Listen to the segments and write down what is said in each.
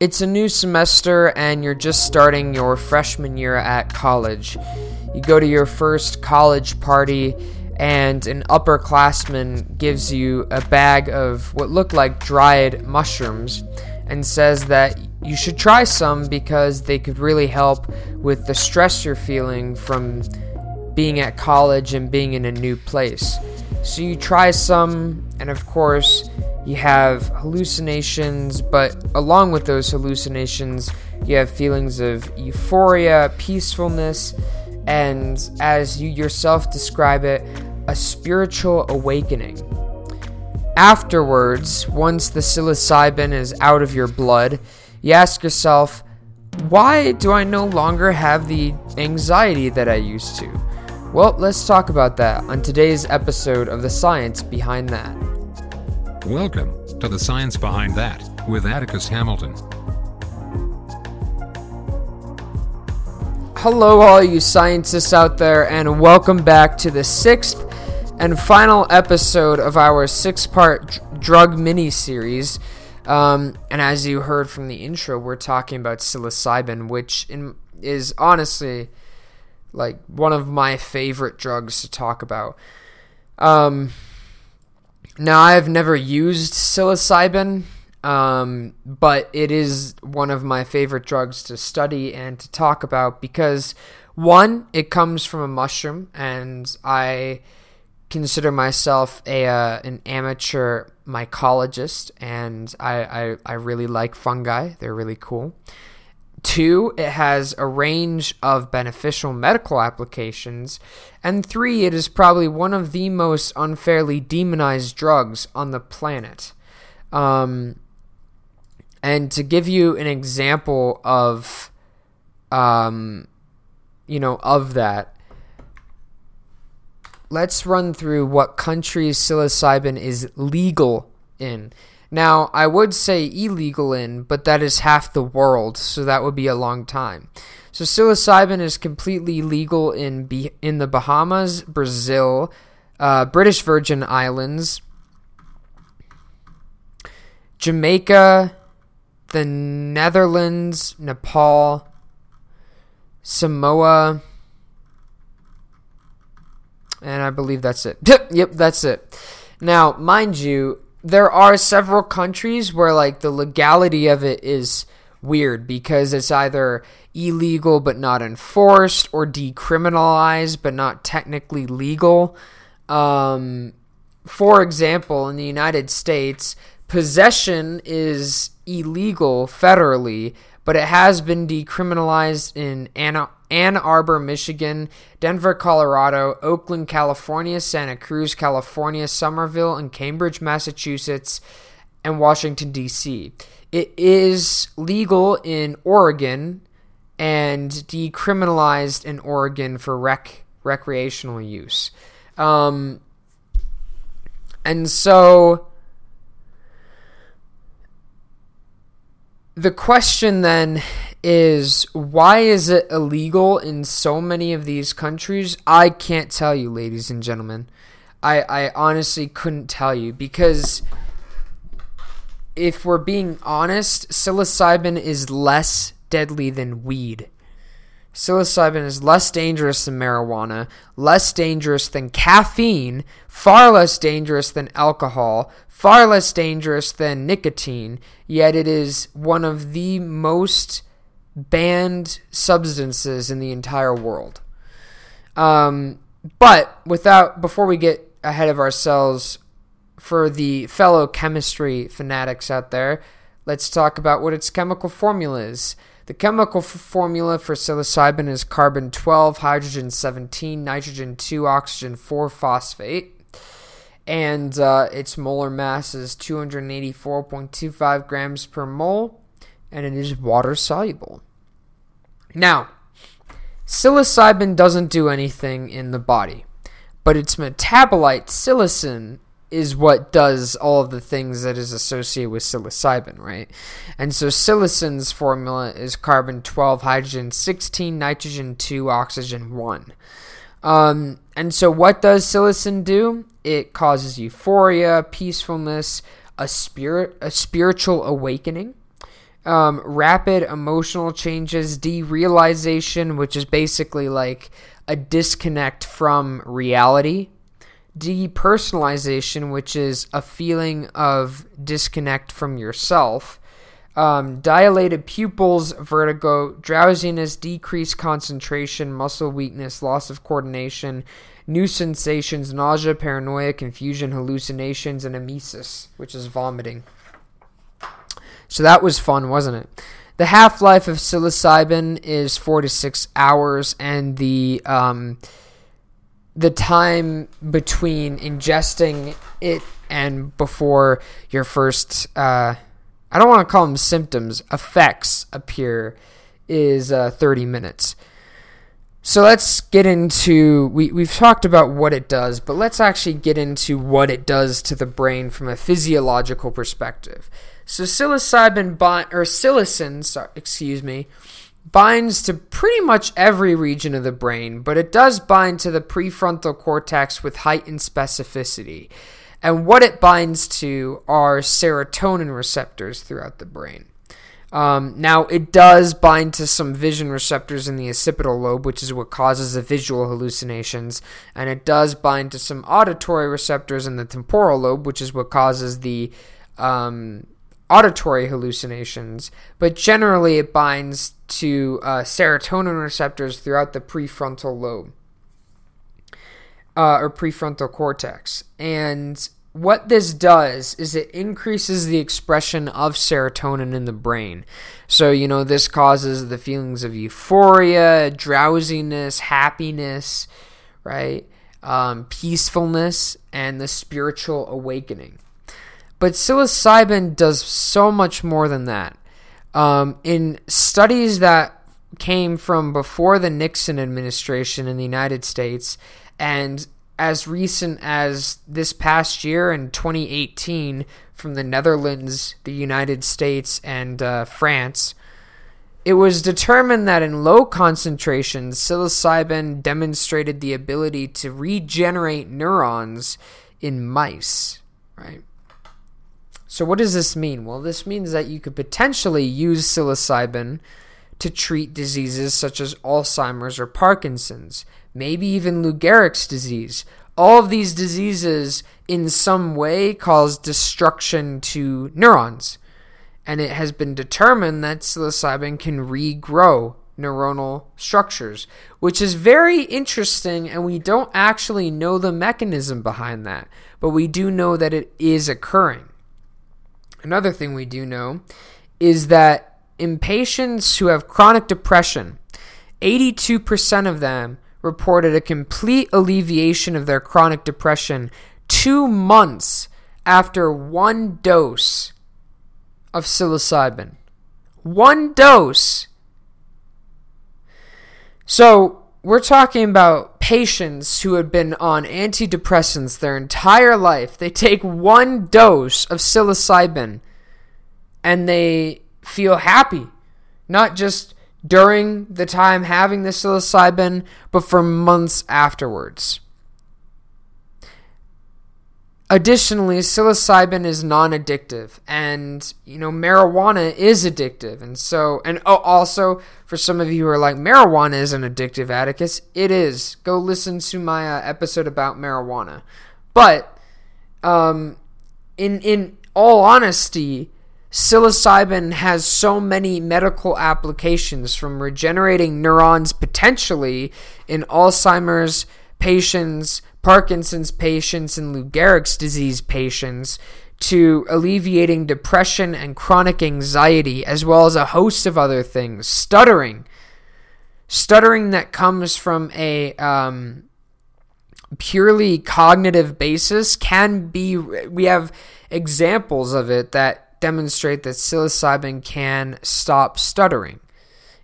It's a new semester and you're just starting your freshman year at college. You go to your first college party, and an upperclassman gives you a bag of what look like dried mushrooms and says that you should try some because they could really help with the stress you're feeling from being at college and being in a new place. So you try some, and of course, you have hallucinations, but along with those hallucinations, you have feelings of euphoria, peacefulness, and as you yourself describe it, a spiritual awakening. Afterwards, once the psilocybin is out of your blood, you ask yourself, why do I no longer have the anxiety that I used to? Well, let's talk about that on today's episode of The Science Behind That. Welcome to The Science Behind That with Atticus Hamilton. Hello, all you scientists out there, and welcome back to the sixth and final episode of our six part drug mini series. Um, and as you heard from the intro, we're talking about psilocybin, which in, is honestly like one of my favorite drugs to talk about. Um, now, I have never used psilocybin, um, but it is one of my favorite drugs to study and to talk about because, one, it comes from a mushroom, and I consider myself a uh, an amateur mycologist, and I, I, I really like fungi. They're really cool. Two, it has a range of beneficial medical applications. And three, it is probably one of the most unfairly demonized drugs on the planet. Um, and to give you an example of, um, you know, of that, let's run through what countries psilocybin is legal in. Now, I would say illegal in, but that is half the world, so that would be a long time. So psilocybin is completely legal in B- in the Bahamas, Brazil, uh, British Virgin Islands, Jamaica, the Netherlands, Nepal, Samoa, and I believe that's it. yep, that's it. Now, mind you, there are several countries where like the legality of it is weird because it's either illegal but not enforced or decriminalized but not technically legal. Um, for example, in the United States, possession is illegal federally, but it has been decriminalized in Ann Arbor, Michigan, Denver, Colorado, Oakland, California, Santa Cruz, California, Somerville, and Cambridge, Massachusetts, and Washington, D.C. It is legal in Oregon and decriminalized in Oregon for rec- recreational use. Um, and so the question then is why is it illegal in so many of these countries? I can't tell you, ladies and gentlemen. I, I honestly couldn't tell you because if we're being honest, psilocybin is less deadly than weed. Psilocybin is less dangerous than marijuana, less dangerous than caffeine, far less dangerous than alcohol, far less dangerous than nicotine, yet it is one of the most banned substances in the entire world. Um, but without before we get ahead of ourselves, for the fellow chemistry fanatics out there, let's talk about what its chemical formula is. The chemical f- formula for psilocybin is carbon 12, hydrogen 17, nitrogen 2, oxygen 4 phosphate. And uh, its molar mass is 284.25 grams per mole, and it is water soluble. Now, psilocybin doesn't do anything in the body, but its metabolite, psilocin, is what does all of the things that is associated with psilocybin, right? And so psilocin's formula is carbon 12, hydrogen 16, nitrogen 2, oxygen 1. Um, and so what does psilocin do? It causes euphoria, peacefulness, a spirit, a spiritual awakening. Um, rapid emotional changes, derealization, which is basically like a disconnect from reality, depersonalization, which is a feeling of disconnect from yourself, um, dilated pupils, vertigo, drowsiness, decreased concentration, muscle weakness, loss of coordination, new sensations, nausea, paranoia, confusion, hallucinations, and emesis, which is vomiting. So that was fun, wasn't it? The half life of psilocybin is four to six hours, and the um, the time between ingesting it and before your first uh, I don't want to call them symptoms effects appear is uh, 30 minutes. So let's get into we we've talked about what it does, but let's actually get into what it does to the brain from a physiological perspective. So psilocybin bind or psilocin, sorry, excuse me, binds to pretty much every region of the brain, but it does bind to the prefrontal cortex with heightened specificity. And what it binds to are serotonin receptors throughout the brain. Um, now, it does bind to some vision receptors in the occipital lobe, which is what causes the visual hallucinations, and it does bind to some auditory receptors in the temporal lobe, which is what causes the um, auditory hallucinations. But generally, it binds to uh, serotonin receptors throughout the prefrontal lobe uh, or prefrontal cortex. And what this does is it increases the expression of serotonin in the brain. So, you know, this causes the feelings of euphoria, drowsiness, happiness, right? Um, peacefulness, and the spiritual awakening. But psilocybin does so much more than that. Um, in studies that came from before the Nixon administration in the United States and as recent as this past year in 2018 from the Netherlands, the United States, and uh, France, it was determined that in low concentrations, psilocybin demonstrated the ability to regenerate neurons in mice, right? So, what does this mean? Well, this means that you could potentially use psilocybin to treat diseases such as Alzheimer's or Parkinson's maybe even Lou Gehrig's disease. All of these diseases, in some way, cause destruction to neurons. And it has been determined that psilocybin can regrow neuronal structures, which is very interesting, and we don't actually know the mechanism behind that, but we do know that it is occurring. Another thing we do know is that in patients who have chronic depression, 82% of them reported a complete alleviation of their chronic depression two months after one dose of psilocybin. One dose. So, we're talking about patients who had been on antidepressants their entire life. They take one dose of psilocybin and they feel happy. Not just during the time having the psilocybin, but for months afterwards. Additionally, psilocybin is non-addictive, and you know marijuana is addictive, and so and oh, also for some of you who are like marijuana is an addictive, Atticus, it is. Go listen to my uh, episode about marijuana. But um, in in all honesty, psilocybin has so many medical applications from regenerating neurons potentially in Alzheimer's patients, Parkinson's patients, and Lou Gehrig's disease patients to alleviating depression and chronic anxiety, as well as a host of other things. Stuttering. Stuttering that comes from a um, purely cognitive basis can be, we have examples of it that demonstrate that psilocybin can stop stuttering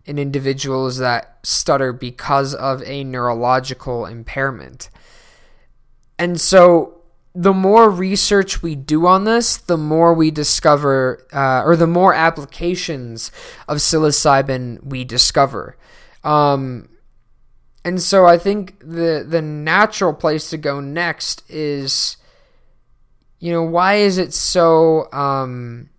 in individuals that stutter because of a neurological impairment. And so, the more research we do on this, the more we discover, uh, or the more applications of psilocybin we discover. Um, and so, I think the the natural place to go next is you know, why is it so um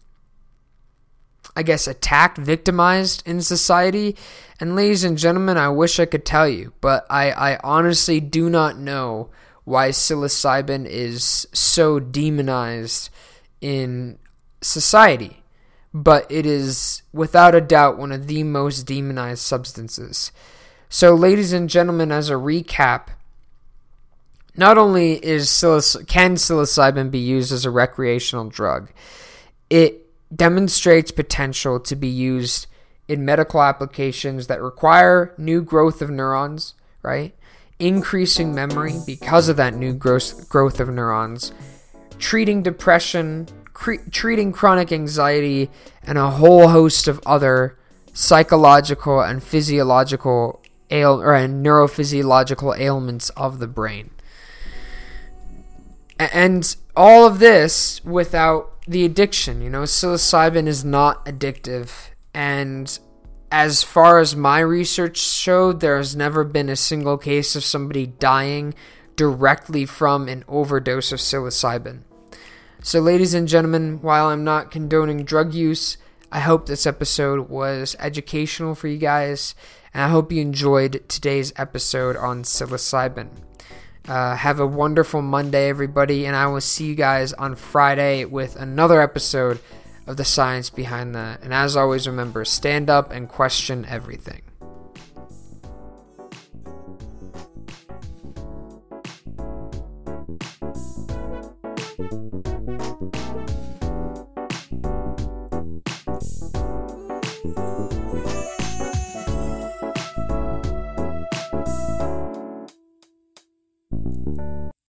I guess, attacked, victimized in society. And ladies and gentlemen, I wish I could tell you, but I, I honestly do not know why psilocybin is so demonized in society. But it is without a doubt one of the most demonized substances. So, ladies and gentlemen, as a recap, not only is can psilocybin be used as a recreational drug, it demonstrates potential to be used in medical applications that require new growth of neurons, right? Increasing memory because of that new growth, growth of neurons, treating depression, cre- treating chronic anxiety, and a whole host of other psychological and physiological ail- or neurophysiological ailments of the brain. And all of this without the addiction. You know, psilocybin is not addictive. And as far as my research showed, there has never been a single case of somebody dying directly from an overdose of psilocybin. So, ladies and gentlemen, while I'm not condoning drug use, I hope this episode was educational for you guys, and I hope you enjoyed today's episode on psilocybin. Uh, have a wonderful Monday, everybody, and I will see you guys on Friday with another episode of The Science Behind That. And as always, remember stand up and question everything.